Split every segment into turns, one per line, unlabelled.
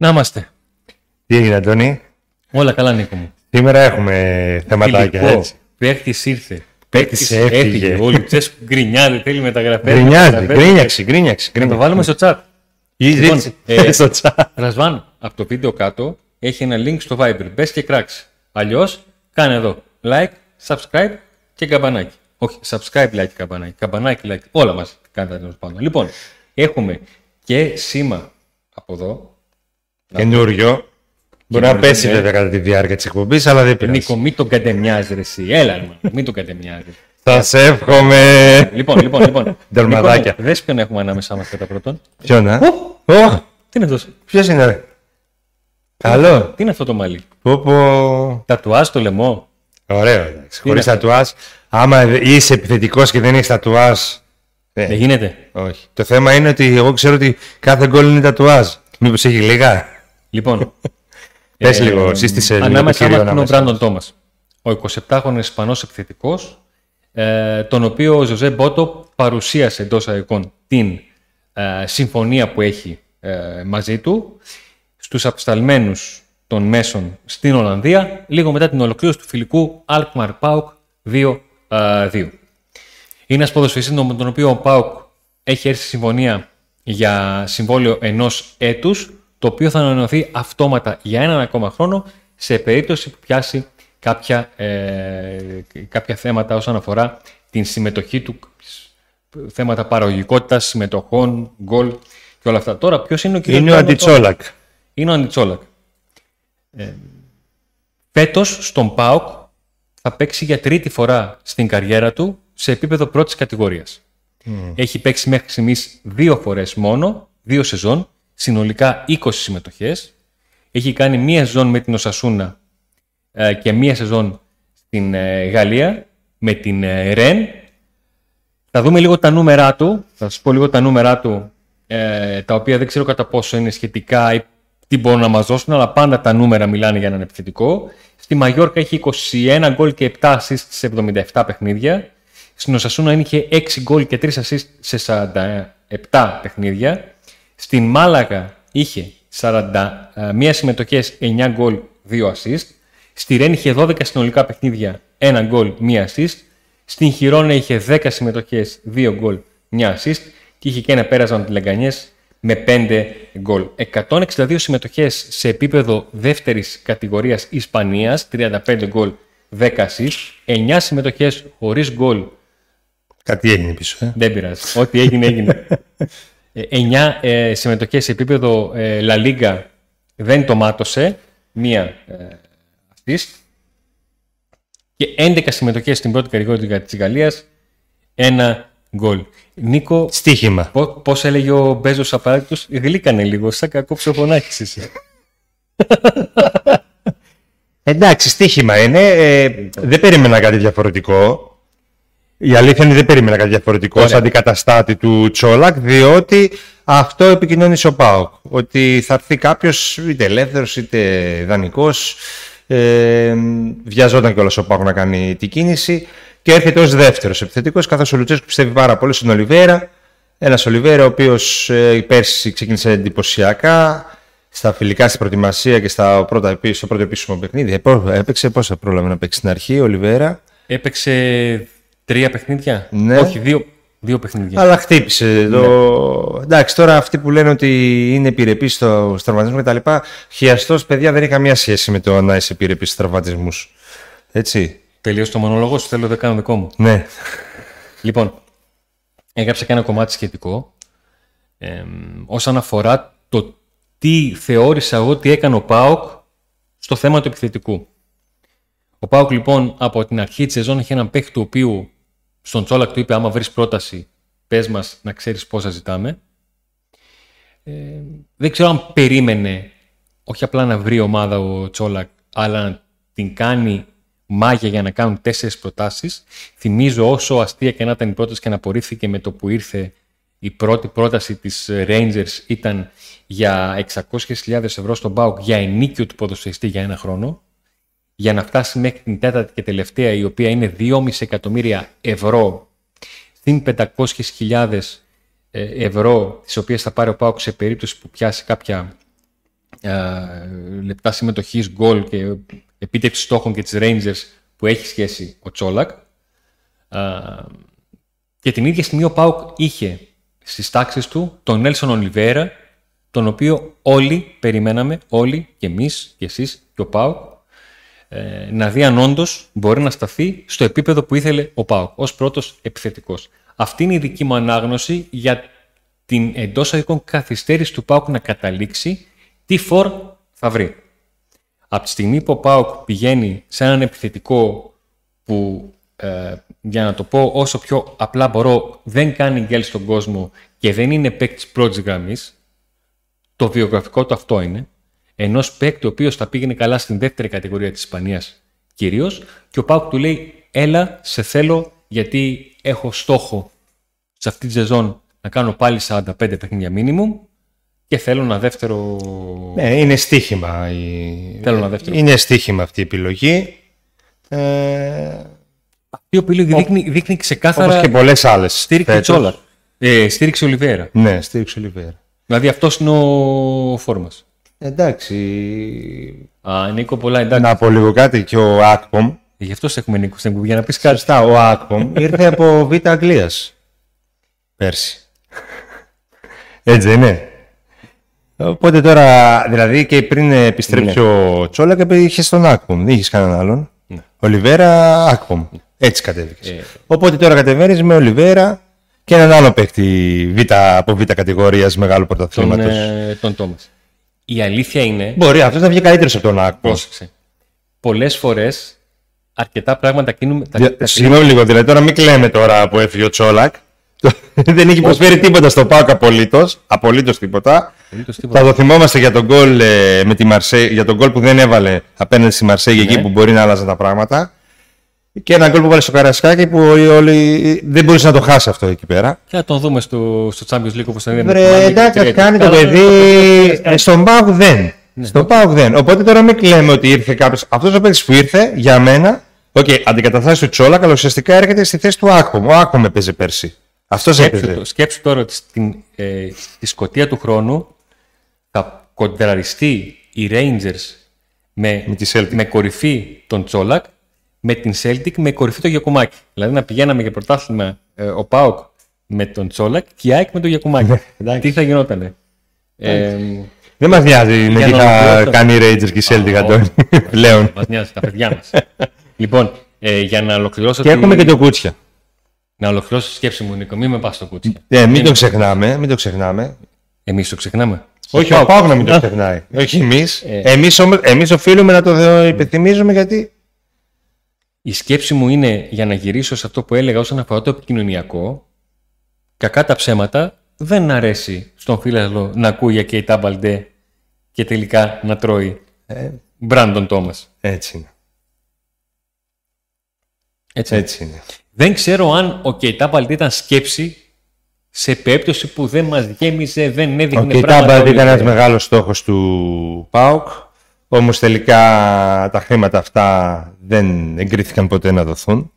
Να είμαστε.
Τι έγινε, Αντώνη;
Όλα καλά, Νίκο μου.
Σήμερα έχουμε θεματάκια,
Φιλικό.
έτσι.
Παίκτης ήρθε.
Παίκτης έφυγε.
Ο Λουτσέσκου γκρινιάζει, θέλει μεταγραφές.
Γκρινιάζει,
μεταγραφές.
γκρίνιαξε, γκρίνιαξε.
Να το βάλουμε στο chat.
γκρίνιαξε.
Λοιπόν, ε,
Στο chat.
Ρασβάν, από το βίντεο κάτω έχει ένα link στο Viber. Μπες και κράξε. Αλλιώς, κάνε εδώ like, subscribe και καμπανάκι. Όχι, subscribe, like, καμπανάκι. Καμπανάκι, like. Όλα μας κάνετε τέλος πάντων. Λοιπόν, έχουμε και σήμα από εδώ.
Καινούριο. Μπορεί να
Καινούριο,
πέσει
ναι.
βέβαια κατά τη διάρκεια της εκπομπής, αλλά δεν πειράζει.
Νίκο, μην τον κατεμοιάζει, ρε, εσύ. Έλα, ρε, μάνα, μην τον κατεμοιάζει.
Θα σε εύχομαι.
λοιπόν, λοιπόν, λοιπόν.
Ντολμαδάκια.
Νίκο, Δες ποιον έχουμε ανάμεσά μας κατά πρώτον.
Ποιον, α; Ω,
Τι είναι αυτός;
Ποιος είναι, ρε; Καλό.
Τι είναι αυτό το μαλλί;
Πω, πω.
Τατουάζ στο λαιμό;
Ωραίο, εντάξει. Χωρίς
είναι αυτό;
τατουάζ. Άμα είσαι επιθετικός και δεν έχεις τατουάζ. ε,
Δεν γίνεται.
όχι. Το θέμα είναι ότι εγώ ξέρω ότι κάθε γκολ είναι τατουάζ. Μήπως έχει λίγα;
Λοιπόν.
Πες λίγο, σύστησε λίγο το
Ανάμεσά
κύριο
μας είναι ο
ανάμεσα.
Μπράντον Τόμα. Ο 27χρονο Ισπανός επιθετικό, ε, τον οποίο ο Ζωζέ Μπότο παρουσίασε εντός αεκών την ε, συμφωνία που έχει ε, μαζί του στους απεσταλμένους των μέσων στην Ολλανδία, λίγο μετά την ολοκλήρωση του φιλικού Alkmaar Pauk 2-2. Είναι ένας ποδοσφαιριστής με τον οποίο ο Πάουκ έχει έρθει σε συμφωνία για συμβόλαιο ενός έτους, το οποίο θα ανανεωθεί αυτόματα για έναν ακόμα χρόνο σε περίπτωση που πιάσει κάποια, ε, κάποια θέματα όσον αφορά την συμμετοχή του, θέματα παραγωγικότητας, συμμετοχών, γκολ και όλα αυτά. Τώρα, ποιος είναι ο κύριος
Είναι ο
Μπράντον Τόμας;
Αντιτσόλακ.
Είναι ο Αντιτσόλακ. Ε, φέτος στον ΠΑΟΚ θα παίξει για τρίτη φορά στην καριέρα του σε επίπεδο πρώτης κατηγορίας. Έχει παίξει μέχρι στιγμής δύο φορές μόνο, δύο σεζόν, συνολικά 20 συμμετοχές. Έχει κάνει μία σεζόν με την Οσασούνα ε, και μία σεζόν στην ε, Γαλλία με την ε, Ρεν. Θα δούμε λίγο τα νούμερά του. Θα σας πω λίγο τα νούμερά του, ε, τα οποία δεν ξέρω κατά πόσο είναι σχετικά ή τι μπορούν να μας δώσουν, αλλά πάντα τα νούμερα μιλάνε για έναν επιθετικό. Στη Μαγιόρκα έχει 21 γκολ και 7 assist σε 77 παιχνίδια. Στην Οσασούνα είχε 6 γκολ και 3 assist σε 47 παιχνίδια. Στην Μάλαγα είχε 41 συμμετοχές, 9 γκολ, 2 assist. Στη Ρεν είχε 12 συνολικά παιχνίδια, 1 γκολ, 1 assist. Στην Χιρόνα είχε 10 συμμετοχές, 2 γκολ, 1 assist. Και είχε και ένα πέρασμα με τη Λεγκανιές με 5 γκολ. 162 συμμετοχές σε επίπεδο δεύτερης κατηγορίας Ισπανίας, 35 γκολ, 10 assist. 9 συμμετοχές χωρίς γκολ,
Κάτι έγινε πίσω. Ε.
δεν πειράζει. Ό,τι έγινε, έγινε. 9 ε, συμμετοχές σε επίπεδο ε, La Liga δεν το μάτωσε. Μία ε, assist. Και 11 συμμετοχές στην πρώτη κατηγορία της Γαλλίας. Ένα γκολ. Νίκο,
Στίχημα.
πώ, πώς έλεγε ο Μπέζος απαραίτητος, γλύκανε λίγο, σαν κακό ψοφωνάκης είσαι.
Εντάξει, στίχημα είναι. Ε, δεν περίμενα κάτι διαφορετικό. Η αλήθεια είναι δεν περίμενα κάτι διαφορετικό
Ωραία.
σαν αντικαταστάτη του Τσόλακ, διότι αυτό επικοινώνησε ο Πάοκ. Ότι θα έρθει κάποιος είτε ελεύθερος είτε δανεικό. Ε, βιαζόταν κιόλας ο Πάοκ να κάνει την κίνηση και έρχεται ως δεύτερος επιθετικός, καθώς ο Λουτσέσκου πιστεύει πάρα πολύ στον Ολιβέρα. Ένας Ολιβέρα ο οποίος ε, πέρσι ξεκίνησε εντυπωσιακά στα φιλικά, στην προετοιμασία και στα πρώτα, επί- στο πρώτο επίσημο παιχνίδι. Ε, πό- Έπαιξε πόσα πρόλαβε να παίξει στην αρχή ο Ολιβέρα;
Έπαιξε τρία παιχνίδια;
Ναι.
Όχι, δύο, δύο παιχνίδια.
Αλλά χτύπησε. Το... Εντάξει, τώρα αυτοί που λένε ότι είναι επιρρεπείς στο τραυματισμό κτλ. Χιαστός, παιδιά, δεν έχει καμία σχέση με το να είσαι επιρρεπεί στους τραυματισμού. Έτσι.
Τελείωσε το μονόλογο σου, θέλω να κάνω δικό μου.
Ναι.
Λοιπόν, έγραψα και ένα κομμάτι σχετικό ε, όσον αφορά το τι θεώρησα εγώ ότι έκανε ο ΠΑΟΚ στο θέμα του επιθετικού. Ο ΠΑΟΚ λοιπόν από την αρχή της σεζόν είχε έναν παίχτη του οποίου στον Τσόλακ του είπε άμα βρεις πρόταση πες μας να ξέρεις πόσα ζητάμε. Ε, δεν ξέρω αν περίμενε όχι απλά να βρει ομάδα ο Τσόλακ αλλά να την κάνει μάγια για να κάνουν τέσσερις προτάσεις. Θυμίζω όσο αστεία και να ήταν η πρόταση και να απορρίφθηκε με το που ήρθε η πρώτη πρόταση της Rangers ήταν για 600.000 ευρώ στον ΠΑΟΚ για ενίκιο του ποδοσφαιριστή για ένα χρόνο για να φτάσει μέχρι την τέταρτη και τελευταία η οποία είναι 2,5 εκατομμύρια ευρώ στην 500.000 ε, ευρώ τις οποίες θα πάρει ο ΠΑΟΚ σε περίπτωση που πιάσει κάποια λεπτά συμμετοχής, γκολ και επίτευξη στόχων και τις Rangers που έχει σχέση ο Τσόλακ. και την ίδια στιγμή ο Πάουκ είχε στις τάξεις του τον Νέλσον Ολιβέρα, τον οποίο όλοι περιμέναμε, όλοι και εμείς και εσείς και ο Πάουκ, ε, να δει αν όντως μπορεί να σταθεί στο επίπεδο που ήθελε ο Πάουκ, ως πρώτος επιθετικός. Αυτή είναι η δική μου ανάγνωση για την εντός αδικών καθυστέρηση του Πάουκ να καταλήξει τι φορ θα βρει. Από τη στιγμή που ο Πάουκ πηγαίνει σε έναν επιθετικό που, ε, για να το πω όσο πιο απλά μπορώ, δεν κάνει γκέλ στον κόσμο και δεν είναι παίκτης πρώτης γραμμής, το βιογραφικό του αυτό είναι, ενός παίκτη ο οποίος θα πήγαινε καλά στην δεύτερη κατηγορία της Ισπανίας κυρίως, και ο Πάουκ του λέει: Έλα, σε θέλω γιατί έχω στόχο σε αυτή τη σεζόν να κάνω πάλι 45 παιχνίδια minimum και θέλω ένα δεύτερο.
Ναι, είναι στοίχημα. Η...
Θέλω ένα δεύτερο.
Είναι στοίχημα αυτή η επιλογή. Ε...
Αυτή η επιλογή δείχνει, δείχνει ξεκάθαρα.
Όπως και πολλές άλλες.
Στήριξε Τσόλαρ. Ε, στήριξε Ολιβέρα.
Ναι, στήριξε Ολιβέρα.
Δηλαδή αυτός είναι ο φόρμας.
Εντάξει.
Α, Νίκο, πολλά εντάξει.
Να πω λίγο κάτι και ο Ακπομ.
Γι' αυτό σε έχουμε Νίκο στην για να πεις κάτι.
Σωστά, ο Ακπομ ήρθε από Β' Αγγλίας. Πέρσι. Έτσι δεν είναι. Οπότε τώρα, δηλαδή και πριν επιστρέψει ναι. ο Τσόλα και είχες τον Ακπομ. Δεν είχες κανέναν άλλον. Ναι. Ολιβέρα, Ακπομ. Έτσι κατέβηκες. Ε. Οπότε τώρα κατεβαίνεις με Ολιβέρα και έναν άλλο παίκτη β, από β' κατηγορίας μεγάλου πρωταθλήματος.
Τον, ε, τον Τόμας. Η αλήθεια είναι.
Μπορεί αυτός να βγει καλύτερος από τον Ακπομ.
Πολλές φορές αρκετά πράγματα κινούμε.
Συγγνώμη λίγο, δηλαδή τώρα μην κλαίμε τώρα που έφυγε ο Τσόλακ. δεν έχει προσφέρει τίποτα στο ΠΑΟΚ απολύτως. Απολύτως τίποτα. Θα το θυμόμαστε για τον γκολ ε, με τη για τον γκολ που δεν έβαλε απέναντι στη Μαρσέη ναι. εκεί που μπορεί να άλλαζαν τα πράγματα. Και ένα γκολ που βάλε στο Καρασκάκι που όλοι δεν μπορούσε να το χάσεις αυτό εκεί πέρα.
Και να τον δούμε στο, στο Champions League όπως θα είδαμε.
Βρε, εντάξει, κάνει το παιδί. Ε, στον ΠΑΟΚ δεν. Ναι. Στον ΠΑΟΚ δεν. Οπότε τώρα μην κλαίμε ότι ήρθε κάποιος. Αυτός ο παίκτης που ήρθε για μένα. OK, okay, αντικαταστάσεις του Τσόλακ, αλλά ουσιαστικά έρχεται στη θέση του Άκπομ. Ο Άκπομ έπαιζε πέρσι. Αυτός
σκέψου, σκέψου τώρα ότι στην, ε, στη Σκωτία του χρόνου θα κοντραριστεί οι Rangers με, με, με κορυφή τον Τσόλακ με την Celtic με κορυφή το Γιακουμάκη. Δηλαδή να πηγαίναμε για πρωτάθλημα ε, ο Πάοκ με τον Τσόλακ και η ΑΕΚ με τον Γιακουμάκη. Ναι, τι θα γινότανε;
Ε, δεν μας νοιάζει με τι θα κάνει οι Rangers και η Celtic, Αντώνη. Πλέον.
Μας νοιάζει τα παιδιά μας. λοιπόν, ε, για να ολοκληρώσω.
Και έχουμε και το κούτσια.
Να ολοκληρώσω τη σκέψη μου, Νίκο. Μην με πας στο κούτσι.
Ε, μην, το ξεχνάμε. Μην το ξεχνάμε.
Εμείς το ξεχνάμε.
Όχι, ο Πάοκ να μην το ξεχνάει. Όχι εμείς. Ε. Εμείς οφείλουμε να το υπενθυμίζουμε γιατί.
Η σκέψη μου είναι για να γυρίσω σε αυτό που έλεγα όσον αφορά το επικοινωνιακό. Κακά τα ψέματα δεν αρέσει στον φίλο να ακούει για Κέι Τάμπαλντε και τελικά να τρώει ε, Μπράντον Τόμας.
Έτσι είναι.
Έτσι,
Έτσι είναι.
Δεν ξέρω αν ο Κεϊτάμπαλτ ήταν σκέψη σε περίπτωση που δεν μας γέμιζε, δεν έδειχνε
πράγματα. Ο Κεϊτάμπαλτ ήταν ένας μεγάλος στόχος του ΠΑΟΚ, όμως τελικά τα χρήματα αυτά δεν εγκρίθηκαν ποτέ να δοθούν.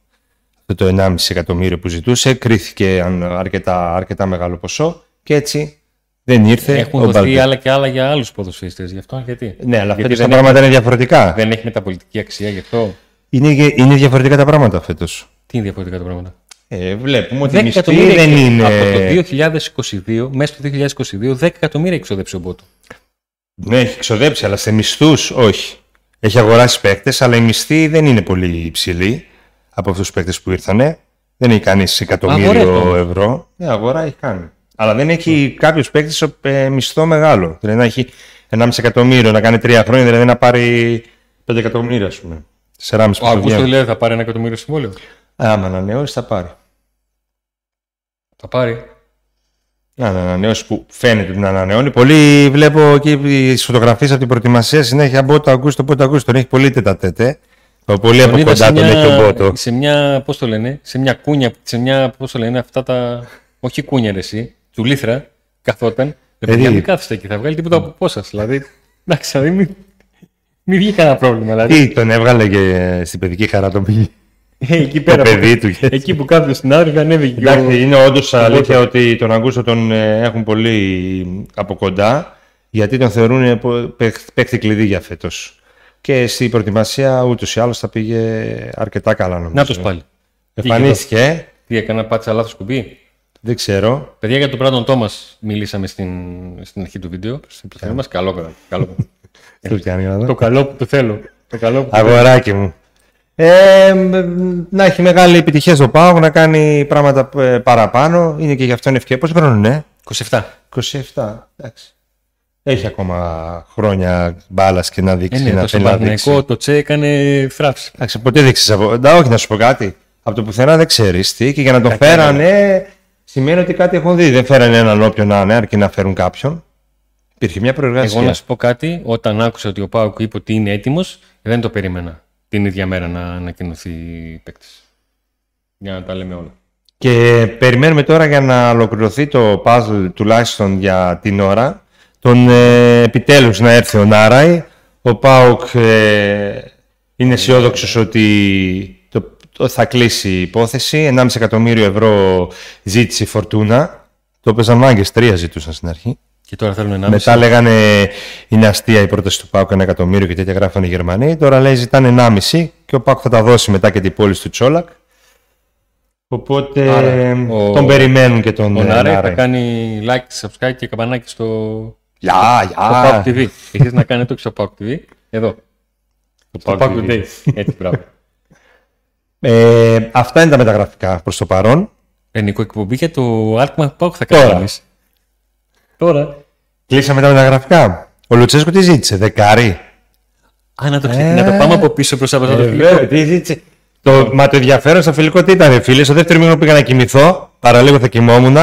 Αυτό το 1,5 εκατομμύριο που ζητούσε κρίθηκε αρκετά, αρκετά μεγάλο ποσό και έτσι δεν ήρθε.
Έχουν δοθεί άλλα και άλλα για άλλους ποδοσφαιριστές. Γι' αυτό γιατί.
Ναι, αλλά γιατί τα πράγματα είναι διαφορετικά.
Δεν έχει μεταπολιτική αξία γι' αυτό.
Είναι, είναι διαφορετικά τα πράγματα φέτος.
Τι είναι διαφορετικά τα πράγματα;
Ε, βλέπουμε ότι η μισθή δεν είναι...
Από το 2022, μέσα στο 2022, 10 εκατομμύρια εξοδέψει ο Μπότο.
Ναι, έχει εξοδέψει, αλλά σε μισθούς όχι. Έχει αγοράσει παίκτες, αλλά η μισθή δεν είναι πολύ υψηλή από αυτούς τους παίκτες που ήρθαν. Δεν έχει κάνει εκατομμύριο ευρώ. Ναι, αγορά έχει κάνει. Αλλά δεν έχει mm. κάποιος παίκτης ε, μισθό μεγάλο. Δηλαδή να έχει 1,5 εκατομμύριο, να κάνει 3 χρόνια, δηλαδή να πάρει 5 εκατομμύρια, ας πούμε.
Ο Αγκούστο λέει θα πάρει ένα εκατομμύριο συμβόλαιο.
Άμα ανανεώσει, θα πάρει.
Θα πάρει.
Να ανανεώσει που φαίνεται να ανανεώνει. Πολύ βλέπω εκεί τι φωτογραφίες από την προετοιμασία συνέχεια από το Αγκούστο, το Αγκούστο. Τον έχει πολύ τετατέτε. Πολύ από κοντά τον έχει τον Πότο.
Σε μια, πώς το λένε, σε μια κούνια, σε μια, πώς το λένε, αυτά τα. Όχι κούνια, ρε, εσύ, του λίθρα, καθόταν. Δεν μην κάθεστε εκεί, θα βγάλει τίποτα από πόσα. Δηλαδή, εντάξει, δηλαδή μην, μην βγει κανένα πρόβλημα. Δηλαδή.
Τι, τον έβγαλε και στην παιδική χαρά τον πήγε.
Ε, εκεί πέρα.
Το παιδί του.
Εκεί που κάποιος στην άδεια ανέβηκε.
Εντάξει, είναι όντως αλήθεια ότι τον Αγκούστο τον ε, έχουν πολύ από κοντά. Γιατί τον θεωρούν πο- παίχ- παίχτη κλειδί για φέτος. Και στην προετοιμασία ούτως ή άλλως θα πήγε αρκετά καλά νομίζω.
Να τους πάλι.
Εμφανίστηκε, ε.
Τι έκανα, πάτησα λάθος κουμπί;
δεν ξέρω.
Παιδιά για τον Brandon Thomas μιλήσαμε στην, στην αρχή του βίντεο. Στην πληθώρα μας. Καλό πράγμα. Καλό.
Τι κάνει να δω.
το καλό που το θέλω. Το καλό που το θέλω.
Αγοράκι μου. Ε, μ, να έχει μεγάλη επιτυχία στο ΠΑΟΚ, να κάνει πράγματα ε, παραπάνω. Είναι και γι' αυτό είναι ευκαιρία. Πόσο χρόνο είναι,
27.
27. Εντάξει. Έχει ακόμα χρόνια μπάλας και να
Ε,
δείξει.
ναι,
να
το
θέλει να
Παναθηναϊκό,
δείξει.
το Τσε έκανε θράψη.
Εντάξει, ποτέ δείξει από. Να, όχι, να σου πω κάτι. Από το πουθενά δεν ξέρεις τι και για να το φέρανε σημαίνει ότι κάτι έχουν δει. Δεν φέρανε έναν όποιον να είναι, αρκεί να φέρουν κάποιον. Υπήρχε μια προεργασία.
Εγώ να σου πω κάτι, όταν άκουσα ότι ο Πάουκ είπε ότι είναι έτοιμος, δεν το περίμενα την ίδια μέρα να ανακοινωθεί παίκτης. Για να τα λέμε όλα.
Και περιμένουμε τώρα για να ολοκληρωθεί το puzzle τουλάχιστον για την ώρα τον ε, επιτέλους να έρθει ο Νάραη. Ο Πάουκ ε, είναι αισιόδοξος ότι το, το θα κλείσει η υπόθεση. 1,5 εκατομμύριο ευρώ ζήτησε η Φορτούνα. Το έπαιζαν μάγκες, τρία ζητούσαν στην αρχή.
Και τώρα θέλουν 1,5.
Μετά λέγανε είναι αστεία η πρόταση του Πάουκ ένα εκατομμύριο και τέτοια γράφανε οι Γερμανοί. Τώρα λέει ζητάνε 1,5 και ο Πάουκ θα τα δώσει μετά και την πόλη του Τσόλακ. Οπότε
Άρα, ο-
τον περιμένουν και τον
Ο
ε,
Νάρε θα
Νάρε.
κάνει like, subscribe και καμπανάκι στο,
Γεια,
στο Pauk
γεια.
TV. Έχεις να κάνει το και στο Pauk TV. Εδώ. Στο
Pauk
Pauk
TV.
Today. Έτσι, μπράβο.
Ε, αυτά είναι τα μεταγραφικά προς το παρόν.
Ελληνικό εκπομπή για το Alkmaar Pauk θα κάνουμε
Τώρα.
εμείς. Τώρα.
Κλείσαμε τα μεταγραφικά. Ο Λουτσέσκο τι ζήτησε, δεκάρι;
Α, να το, ξε- να το πάμε από πίσω προς από το
Ε,
φιλικό.
βέβαια, τι ζήτησε. Το, μα το ενδιαφέρον στο φιλικό τι ήταν, φίλε. Στο δεύτερο μήνυμα πήγα να κοιμηθώ. Παραλίγο θα κοιμόμουν.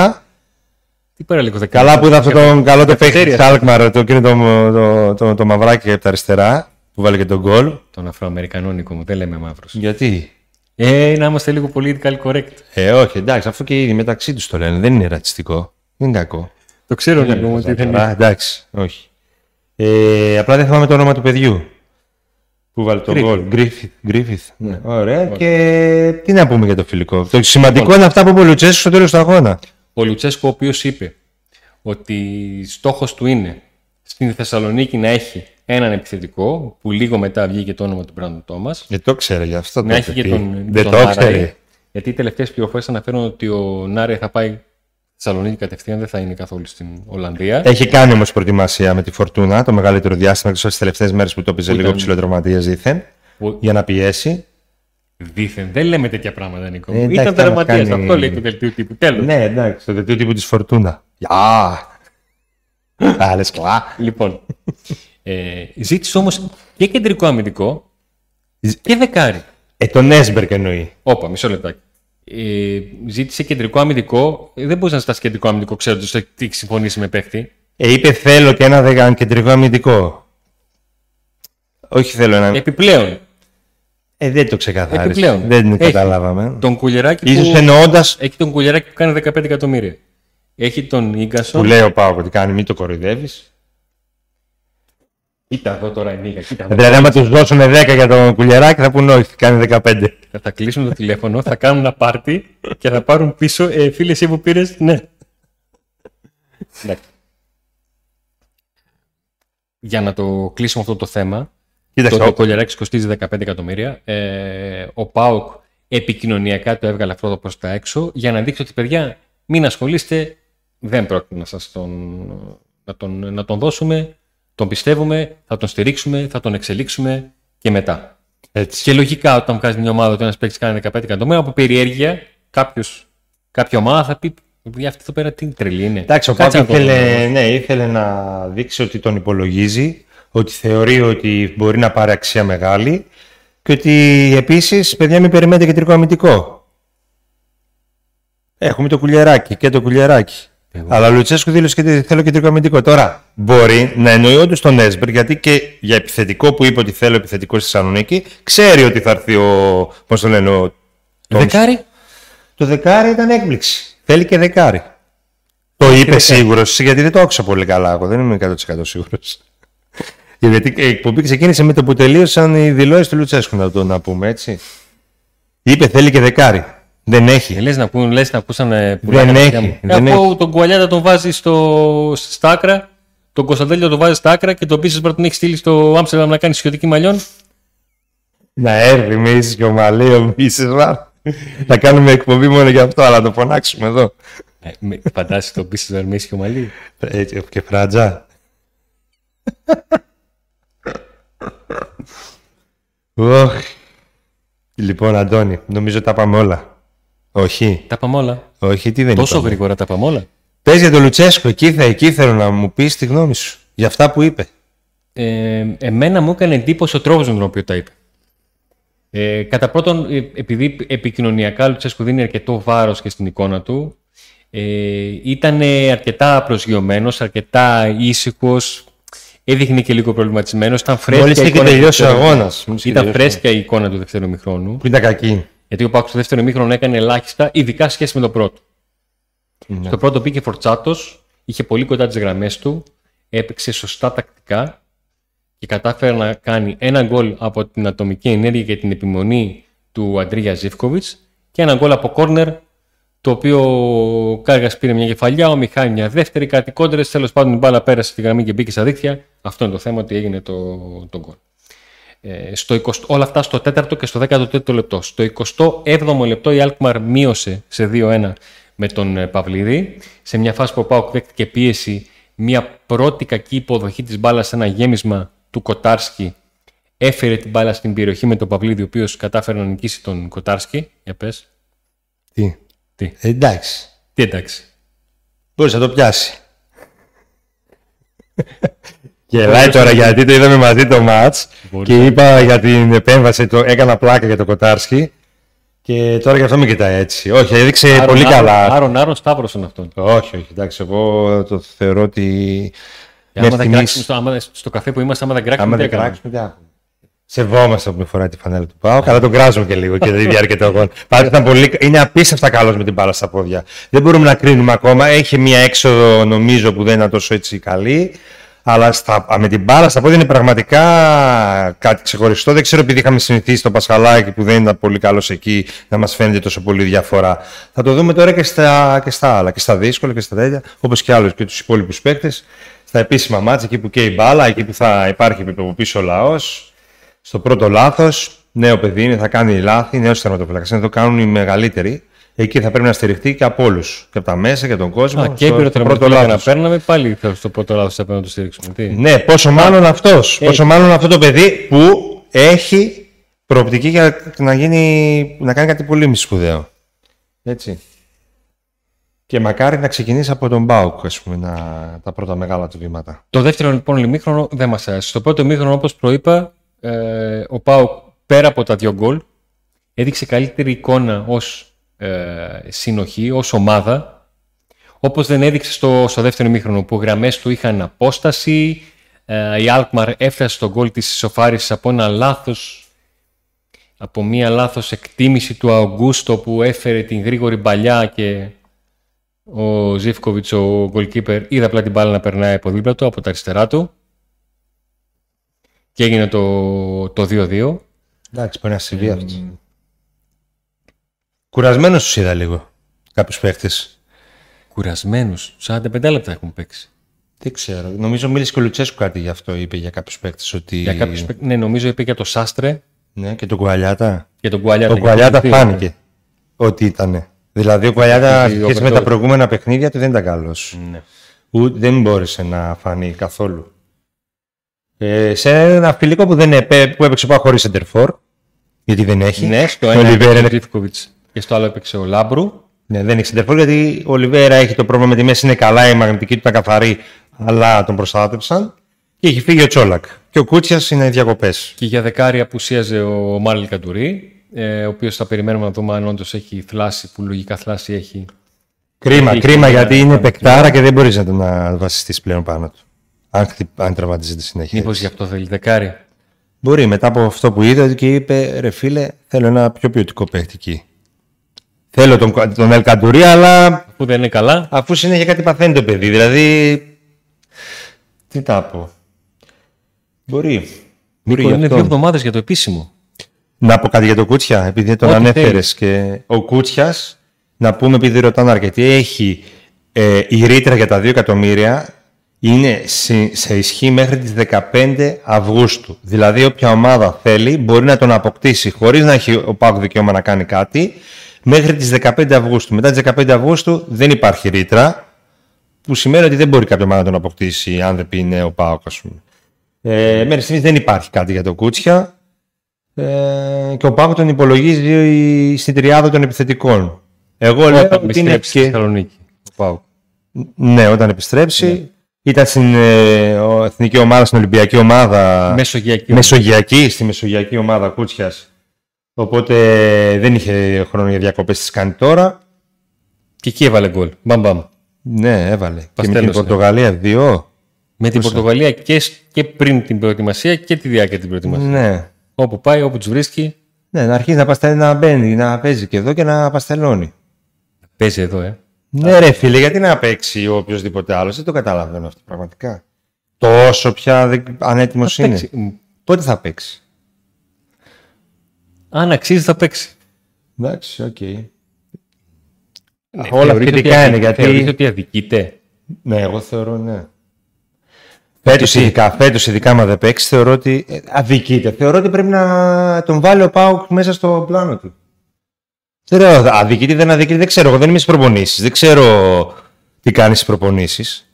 Τι παραλίγο δεκάρι.
Καλά που είδα αυτό το καλό το παίχτη
Καφετέρια.
τη Αλκμαρ, το, εκείνο το, το, το, το μαυράκι από τα αριστερά που βάλε και τον γκολ.
Τον Αφροαμερικανό Νίκο μου, δεν λέμε μαύρος.
Γιατί;
Ε, να είμαστε λίγο political correct.
Ε, όχι, εντάξει, αφού και ήδη μεταξύ τους το λένε, δεν είναι ρατσιστικό. Δεν είναι κακό.
Το ξέρω Νίκο μου ότι δεν
Α,
είναι.
εντάξει, όχι. Ε, απλά δεν θυμάμαι το όνομα του παιδιού που βάλε τον
Griffith.
γκολ. Γκρίφιθ. Γκρίφιθ. Ναι. Ωραία. Και τι να πούμε για το φιλικό. Το σημαντικό
Λοιπόν.
είναι αυτά που είπε ο Λουτσέσκος στο τέλος του αγώνα.
Ο Λουτσέσκο, ο οποίος είπε ότι στόχος του είναι στην Θεσσαλονίκη να έχει έναν επιθετικό, που λίγο μετά βγήκε το όνομα του Μπράντον Τόμας.
Δεν το ξέρω γι' αυτό.
Να
το
έχει
είχε
και
πει.
τον,
Δεν
τον
το
Νάρε,
ξέρει.
Γιατί οι τελευταίες πληροφορίες αναφέρουν ότι ο Νάρε θα πάει Θεσσαλονίκη κατευθείαν, δεν θα είναι καθόλου στην Ολλανδία.
Έχει κάνει όμως προετοιμασία με τη Φορτούνα το μεγαλύτερο διάστημα εκτό από τι τελευταίες μέρες που το έπαιζε λίγο
ήταν-
ψηλοτραυματία δήθεν
Ο-
για να πιέσει.
Δήθεν. Δεν λέμε τέτοια πράγματα, Νίκο.
Ε,
μου.
εντάξει,
Ήταν
θα μας
τερματία.
κάνει-
Αυτό λέει το δελτίο τύπου. Τέλος.
Ναι, εντάξει, το δελτίο τύπου της Φορτούνα. Γεια! Άλλε κλά.
Λοιπόν, ε, ζήτησε όμως και κεντρικό αμυντικό και δεκάρι.
Ε, τον Έσμπερκ εννοεί.
Όπα, μισό λεπτάκι. Ε, ζήτησε κεντρικό αμυντικό. Ε, δεν μπορείς να ζητάς κεντρικό αμυντικό ξέροντας ότι έχει συμφωνήσει με παίχτη.
Ε, είπε θέλω και ένα δεκαν κεντρικό αμυντικό. Όχι θέλω ένα.
Επιπλέον,
Ε, δεν το ξεκαθάρισε.
Επιπλέον.
Δεν
Έχει.
καταλάβαμε.
τον κουλεράκι
Ίσως
που...
εννοώντα
Έχει τον κουλεράκι που κάνει 15 εκατομμύρια. Έχει τον Ίγκασον.
που λέει ο Πάο ότι κάνει, μην το κοροϊδεύεις.
Κοίτα εδώ τώρα η Νίκα. Κοίτα εδώ.
Δηλαδή, άμα τους δώσουν 10 για τον κουλιαράκι, θα πούνε όχι, κάνει 15.
Θα, θα κλείσουν το τηλέφωνο, θα κάνουν ένα πάρτι και θα πάρουν πίσω. Ε, φίλε, εσύ που πήρες, ναι. Εντάξει. Για να το κλείσουμε αυτό το θέμα,
Κοίταξε,
το, το
ο-
κολιαράκι κοστίζει 15 εκατομμύρια. Ε, ο Πάοκ επικοινωνιακά το έβγαλε αυτό προς τα έξω για να δείξει ότι παιδιά μην ασχολείστε, δεν πρόκειται να, σας τον, να, τον, να τον δώσουμε, τον πιστεύουμε, θα τον στηρίξουμε, θα τον εξελίξουμε και μετά.
έτσι.
Και λογικά όταν βγάζει μια ομάδα ότι ένας παίκτης κάνει 15 εκατομμύρια, από περιέργεια κάποιος, κάποια ομάδα θα πει: «Παιδιά, αυτή εδώ πέρα τι τρελή είναι.
Εντάξει, ο
Κάτσε
Πάο
να το δούμε».
ήθελε, ναι, ήθελε να δείξει ότι τον υπολογίζει, ότι θεωρεί ότι μπορεί να πάρει αξία μεγάλη και ότι επίσης, παιδιά, μην περιμένετε κεντρικό αμυντικό. Έχουμε το κουλιαράκι και το κουλιαράκι.
Εγώ.
Αλλά ο Λουτσέσκου δήλωσε και ότι θέλω κεντρικό αμυντικό. Τώρα, μπορεί να εννοεί όντως τον Έσμπερ, γιατί και για επιθετικό που είπε ότι θέλω επιθετικό στη Θεσσαλονίκη, ξέρει ότι θα έρθει ο. Πώς το λένε, ο. τον-
Δεκάρι;
Το δεκάρι ήταν έκπληξη. Θέλει και δεκάρι. Το είπε σίγουρος, γιατί δεν το άκουσα πολύ καλά. Εγώ δεν είμαι 100% σίγουρος. γιατί η εκπομπή ξεκίνησε με το που τελείωσαν οι δηλώσεις του Λουτσέσκου, να το να πούμε έτσι. Είπε θέλει και δεκάρι. Δεν έχει.
Ε, λες να, πούν, λες να ακούσαν ε,
Δεν
τα
έχει,
παιδιά μου.
δεν
Ε, αφού τον Κουαλιάτα τον βάζει στο, στα άκρα, τον Κωνσταντέλιο το βάζει στα άκρα και τον πίσω πρέπει τον έχει στείλει στο Άμστερνταμ να κάνει σιωτική μαλλιών.
Να έρθει Μίση και ο Μαλή, ο Θα κάνουμε εκπομπή μόνο για αυτό, αλλά το φωνάξουμε εδώ.
Ε, Φαντάζεσαι τον πίσω Μίση και ο Μαλή.
Έτσι, και φράτζα. Λοιπόν, Αντώνη, νομίζω τα πάμε όλα. Όχι.
Τα πάμε όλα.
Όχι, τι δεν
Τόσο
είπαμε.
γρήγορα τα πάμε όλα.
Πες για τον Λουτσέσκο, εκεί, θα, εκεί θέλω να μου πεις τη γνώμη σου. Για αυτά που είπε.
Ε, εμένα μου έκανε εντύπωση ο τρόπος με τον οποίο τα είπε. Ε, κατά πρώτον, ε, επειδή επικοινωνιακά ο Λουτσέσκο δίνει αρκετό βάρος και στην εικόνα του, ε, ήταν αρκετά προσγειωμένος, αρκετά ήσυχος, έδειχνε και λίγο προβληματισμένος. Ήταν φρέσκια
Μόλις
η
είχε
εικόνα του
τελειώσει ο
δεύτερου-
αγώνας. Μόλις είχε
Ήταν
τελειώσει ο
φρέσκια η εικόνα του δεύτερου μηχρόνου.
Που ήταν κακή.
Γιατί ο Πάκου στο δεύτερο μήχρονο έκανε ελάχιστα, ειδικά σε σχέση με το πρώτο.
Ναι.
Στο πρώτο πήγε φορτσάτος, είχε πολύ κοντά τις γραμμές του, έπαιξε σωστά τακτικά και κατάφερε να κάνει ένα γκολ από την ατομική ενέργεια και την επιμονή του Αντρίγια Ζήφκοβιτ και ένα γκολ από κόρνερ το οποίο ο Κάργας πήρε μια κεφαλιά, ο Μιχάη μια δεύτερη, κάτι κόντρες. Τέλος πάντων η μπάλα πέρασε τη γραμμή και μπήκε στα δίκτυα. Αυτό είναι το θέμα ότι έγινε το, το γκολ. Ε, στο 20, όλα αυτά στο 4ο και στο 13ο λεπτό. Στο 27ο λεπτό η Αλκμαρ μείωσε σε 2-1 με τον ε, Παυλίδη. Σε μια φάση που ο Πάουκ δέχτηκε πίεση, μια πρώτη κακή υποδοχή της μπάλας σε ένα γέμισμα του Κοτάρσκι έφερε την μπάλα στην περιοχή με τον Παυλίδη, ο οποίος κατάφερε να νικήσει τον Κοτάρσκι. Για πες.
Τι;
Τι;
Ε, εντάξει.
Τι εντάξει.
Μπορείς να το πιάσει. Γελάει τώρα γιατί το είδαμε μαζί το μάτς
Μπορεί.
και είπα για την επέμβαση, το, έκανα πλάκα για το Κοτάρσκι και τώρα γι' αυτό με κοιτάει έτσι. Όχι, έδειξε
Άρον,
πολύ
Άρον,
καλά.
Άρον, Άρον, Σταύρωσον αυτόν.
Όχι, όχι, εντάξει, εγώ το θεωρώ ότι
Και άμα
μέχρι
δεν
στιγμής-
κράξουμε στο, άμα, στο καφέ που είμαστε, άμα δεν κράξουμε,
Άμα
τι
δεν
έκαναμε;
κράξουμε, τι έχουμε. Σεβόμαστε που φοράει τη φανέλα του Πάου, αλλά τον κράζουμε και λίγο και τη διάρκεια του αγώνα. Πάντως ήταν πολύ, είναι απίστευτα καλός με την μπάλα στα πόδια. Δεν μπορούμε να κρίνουμε ακόμα. Έχει μια έξοδο, νομίζω, που δεν είναι τόσο έτσι καλή. Αλλά στα, α, με την μπάλα στα πόδια είναι πραγματικά κάτι ξεχωριστό. Δεν ξέρω επειδή είχαμε συνηθίσει το Πασχαλάκι που δεν ήταν πολύ καλός εκεί να μας φαίνεται τόσο πολύ διαφορά. Θα το δούμε τώρα και στα, και στα άλλα, και στα δύσκολα και στα τέτοια, όπως και άλλους και τους υπόλοιπους παίκτες. Στα επίσημα μάτια, εκεί που καίει η μπάλα, εκεί που θα υπάρχει από πίσω ο λαός. Στο πρώτο λάθος, νέο παιδί είναι, θα κάνει λάθη, νέος τερματοφύλακα. Είναι το κάνουν οι μεγαλύτεροι. Εκεί θα πρέπει να στηριχτεί και από όλους. Και από τα μέσα και τον κόσμο.
Α, και
στο-
έμπειρο
στο πρώτο
τερματοφύλακα να
λάθος.
παίρναμε, πάλι θα στο πρώτο λάθος θα πρέπει να το στηρίξουμε. Τι;
Ναι, πόσο μάλλον αυτός. Πόσο μάλλον αυτό το παιδί που έχει προοπτική για να, γίνει, να κάνει κάτι πολύ σπουδαίο. Έτσι. Και μακάρι να ξεκινήσει από τον Μπάουκ, ας πούμε, να, τα πρώτα μεγάλα του βήματα.
Το δεύτερο λοιπόν ημίχρονο δεν μας άρεσε. Στο πρώτο ημίχρονο, όπως προείπα, ε, ο Πάουκ πέρα από τα δύο γκολ έδειξε καλύτερη εικόνα ως ε, συνοχή, ως ομάδα. Όπως δεν έδειξε στο, στο δεύτερο ημίχρονο που οι γραμμές του είχαν απόσταση. Ε, η Αλκμαρ έφτασε στο γκολ της ισοφάρισης από ένα λάθος. Από μία λάθος εκτίμηση του Αουγκούστο που έφερε την γρήγορη παλιά και ο Ζήφκοβιτς, ο goalkeeper, είδε απλά την μπάλα να περνάει από δίπλα του, από τα αριστερά του. Και έγινε το, το 2-2.
Εντάξει, μπορεί να συμβεί αυτό. Κουρασμένος τους είδα λίγο κάποιου παίχτε.
Κουρασμένους. 45 λεπτά έχουν παίξει.
Δεν ξέρω. Νομίζω μίλησε και ο Λουτσέσκου κάτι γι' αυτό. Είπε για κάποιους παίχτε. Ότι...
Για κάποιους, παίκ- ναι, νομίζω είπε για το Σάστρε
Ναι, και τον Κουαλιάτα.
και τον Κουαλιάτα.
Ο
Για
Κουαλιάτα
τους δύο.
φάνηκε ότι ήταν. Δηλαδή ο Κουαλιάτα
Ότι
σε
ο
σχέση με τα
Πετρό-
προηγούμενα παιχνίδια του δεν ήταν καλός.
Ναι.
Δεν μπόρεσε να φανεί καθόλου. Ε, σε ένα φιλικό που, δεν έπαι, που έπαιξε πάω χωρίς Σεντερφόρ, γιατί δεν έχει.
Ναι, στο
Ο
ένα
Ολιβέρα
έπαιξε ο
είναι-
Ζήφκοβιτς και στο άλλο έπαιξε ο Λάμπρου.
Ναι, δεν έχει Σεντερφόρ γιατί ο Ολιβέρα έχει το πρόβλημα με τη μέση, είναι καλά, η μαγνητική του ήταν καθαρή, αλλά τον προστάτεψαν. Και έχει φύγει ο Τσόλακ. Και ο Κούτσιας είναι διακοπές.
Και για δεκάρι απουσίαζε ο Μάρλ Καντουρί, ε, ο οποίος θα περιμένουμε να δούμε αν όντως έχει θλάση, που λογικά θλάση έχει.
Κρίμα,
Έχει
κρίμα
ένα-
γιατί είναι
ένα
παικτάρα και δεν μπορείς να τον βασιστείς πλέον πάνω του. Αν, χτυ- αν τραυματίζεται συνέχεια.
Μήπως γι' αυτό θέλει δεκάρι.
Μπορεί μετά από αυτό που είδε και είπε ρε φίλε, θέλω ένα πιο ποιοτικό παίχτη εκεί. Θέλω τον, τον Ελκαντουρί, αλλά
Που δεν είναι καλά.
αφού συνέχεια κάτι παθαίνει το παιδί. Δηλαδή. Τι τα πω. Μπορεί. Μπορεί
Νίκο,
γι'
είναι
αυτό.
δύο εβδομάδες για το επίσημο.
Να πω κάτι για τον Κούτσια, επειδή τον
Ό,τι
ανέφερες.
θέλεις.
Και ο Κούτσιας, να πούμε επειδή ρωτάνε αρκετοί, έχει ε, η ρήτρα για τα 2 εκατομμύρια είναι σε, σε ισχύ μέχρι τις 15 Αυγούστου. Δηλαδή όποια ομάδα θέλει μπορεί να τον αποκτήσει χωρίς να έχει ο ΠΑΟΚ δικαίωμα να κάνει κάτι μέχρι τις 15 Αυγούστου. Μετά τις 15 Αυγούστου δεν υπάρχει ρήτρα που σημαίνει ότι δεν μπορεί κάποια ομάδα να τον αποκτήσει αν δεν πει ναι ο ΠΑΟΚ ας πούμε. Ε, μέχρι στιγμής δεν υπάρχει κάτι για το Κούτσια ε, και ο ΠΑΟΚ τον υπολογίζει στην τριάδα των επιθετικών. Εγώ λέω ότι είναι
στη Θεσσαλονίκη. Ο ΠΑΟΚ.
Ναι, όταν επιστρέψει.
Ναι.
Ήταν στην ε, ο- εθνική ομάδα, στην Ολυμπιακή ομάδα.
Μεσογειακή.
Μεσογειακή, στη Μεσογειακή ομάδα Κούτσιας. Οπότε δεν είχε χρόνο για διακοπές, τι κάνει τώρα.
Και εκεί έβαλε γκολ. Μπαμ μπαμ.
Ναι, έβαλε. Και με την
Παστέλωσε.
Πορτογαλία δύο.
Με την Πορτογαλία και, σ- και πριν την προετοιμασία και τη διάρκεια της προετοιμασίας.
Ναι.
Όπου πάει, όπου τους βρίσκει,
Ναι, να αρχίσει να, παστέλ, να μπαίνει, να παίζει και εδώ και να παστελώνει.
παίζει εδώ, ε.
Ναι, ρε φίλε, γιατί να παίξει ο οποιοδήποτε άλλος, δεν το καταλαβαίνω αυτό πραγματικά. Τόσο πια δεν- ανέτοιμος
Θα
είναι.
παίξει. Μ,
Πότε θα παίξει;
Αν αξίζει, θα παίξει.
Εντάξει, οκ.
Ναι,
Όλα
θεωρείτε
θετικά
ότι-
είναι, γιατί-
Θεωρείτε ότι αδικείται.
Ναι, εγώ θεωρώ ναι. Φέτος ειδικά, φέτος ειδικά άμα δεν παίξει, θεωρώ ότι ε, αδικείται. Θεωρώ ότι πρέπει να τον βάλει ο ΠΑΟΚ μέσα στο πλάνο του. Δεν ξέρω, αδικείται, δεν αδικείται, δεν ξέρω. Εγώ δεν είμαι στις προπονήσεις. Δεν ξέρω τι κάνει στις προπονήσεις.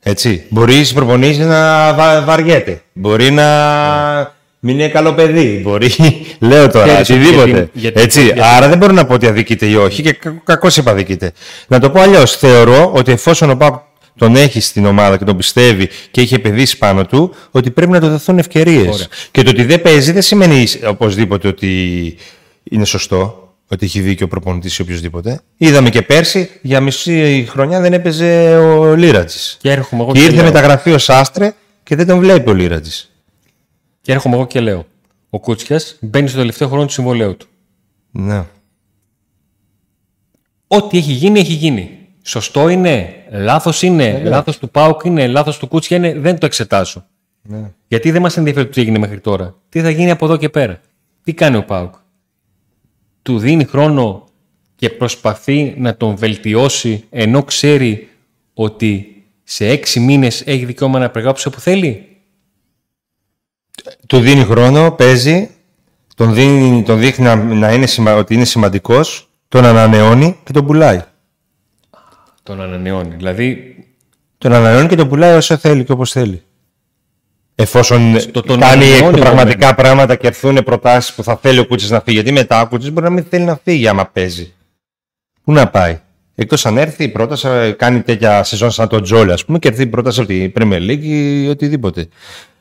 Έτσι. Μπορεί στις προπονήσεις να βα- βαριέται. Μπορεί να μην είναι καλό παιδί. Μπορεί, λέω τώρα,
Ξέρεις ότι
οτιδήποτε.
γιατί- γιατί-
Έτσι.
γιατί-
Άρα δεν μπορώ να πω ότι αδικείται ή όχι και κακώς είπα αδικείται. Να το πω αλλιώς. Θεωρώ ότι εφόσον ο Πάουκ τον έχει στην ομάδα και τον πιστεύει και έχει επενδύσει πάνω του, ότι πρέπει να του δοθούν ευκαιρίες.
Ωραία.
Και το ότι δεν παίζει δεν σημαίνει οπωσδήποτε ότι είναι σωστό. Ότι έχει δίκιο ο προπονητής ή οποιοδήποτε. Είδαμε και πέρσι για μισή χρονιά δεν έπαιζε ο Λίρατζης.
Και έρχομαι εγώ
Και
και,
ήρθε
λέω.
μεταγραφή ο Σάστρε και δεν τον βλέπει ο Λίρατζης.
Και έρχομαι εγώ και λέω. Ο Κούτσιας μπαίνει στο τελευταίο χρόνο του συμβολέου του.
Ναι.
Ό,τι έχει γίνει, έχει γίνει. Σωστό είναι, λάθος είναι, λάθος του Πάουκ είναι, λάθος του Κούτσια είναι, δεν το εξετάζω.
ναι.
Γιατί δεν μας ενδιαφέρει το τι έγινε μέχρι τώρα. Τι θα γίνει από εδώ και πέρα. Τι κάνει ο Πάουκ. Του δίνει χρόνο και προσπαθεί να τον βελτιώσει ενώ ξέρει ότι σε έξι μήνες έχει δικαίωμα να περιγράψει όπου θέλει.
Του δίνει χρόνο, παίζει, τον, δίνει, τον δείχνει να, να είναι σημα, ότι είναι σημαντικός, τον ανανεώνει και τον πουλάει.
Τον ανανεώνει. Δηλαδή
Τον ανανεώνει και τον πουλάει όσο θέλει και όπως θέλει. Εφόσον
Στο τον
κάνει
ανανεώνει
πραγματικά πράγματα και έρθουν προτάσεις που θα θέλει ο Κούτσης να φύγει. Γιατί μετά ο Κούτσης μπορεί να μην θέλει να φύγει άμα παίζει. Πού να πάει. Εκτός αν έρθει η πρόταση, ε, κάνει τέτοια σεζόν σαν τον Τζόλι, ας πούμε, και έρθει η πρόταση από την Premier League ή οτιδήποτε.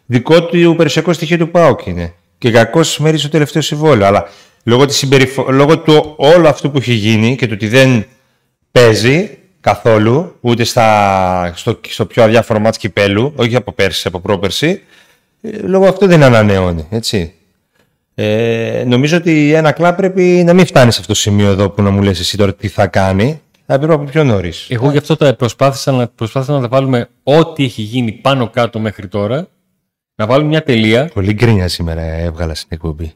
Δικό του περιουσιακό στοιχείο του ΠΑΟΚ είναι. Και κακώ μέρισε το τελευταίο συμβόλαιο. Αλλά λόγω, της συμπεριφο... λόγω του όλου αυτού που έχει γίνει και του ότι δεν παίζει καθόλου, ούτε στα... στο... στο πιο αδιάφορο μάτς κυπέλου, όχι από πέρσι, από πρόπερσι, ε, λόγω αυτού δεν ανανεώνει. Έτσι. Ε, νομίζω ότι ένα κλαμπ πρέπει να μην φτάνει σε αυτό το σημείο εδώ που να μου λες εσύ τώρα τι θα κάνει. Θα πρέπει από πιο νωρίς.
Εγώ γι' αυτό τα προσπάθησα να, προσπάθησα να τα βάλουμε ό,τι έχει γίνει πάνω κάτω μέχρι τώρα. Να βάλουμε μια τελεία.
Πολύ γκρίνια σήμερα έβγαλα στην εκπομπή.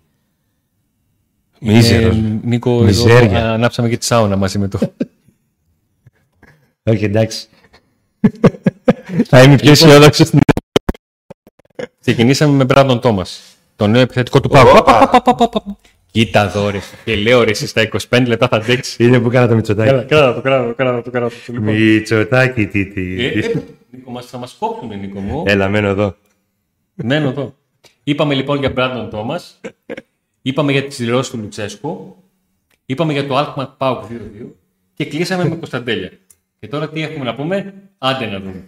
Μίζερος.
Ε, Νίκο, εδώ
Μιζέρια.
ανάψαμε και τη σάουνα μαζί με το.
Όχι, εντάξει. θα είμαι πιο αισιόδοξος στην
Ξεκινήσαμε με Μπράντον Τόμας. Το νέο επιθετικό του Πάου.
Όπα.
Πα, πα, πα, πα, πα, πα. Κοίτα εδώ ρε. Και λέω ρε εσύ στα 25 λεπτά θα αντέξεις.
Είναι που κάνα το Μητσοτάκι.
Κράτα κράτα το, κράτα το, κράτα το, κράτα το. Λοιπόν.
Μητσοτάκι, τι, τι.
Ε, ε, Νίκο, μας, θα μας κόψουν, Νίκο μου.
Έλα, μένω εδώ.
Μένω εδώ. Είπαμε λοιπόν για Μπράντον Τόμας. Είπαμε για τις δηλώσεις του Λουτσέσκου. Είπαμε για το Alkmaar Πάουκ 2-2. Και κλείσαμε με Κωνσταντέλια. Και τώρα τι έχουμε να πούμε; Άντε να δούμε.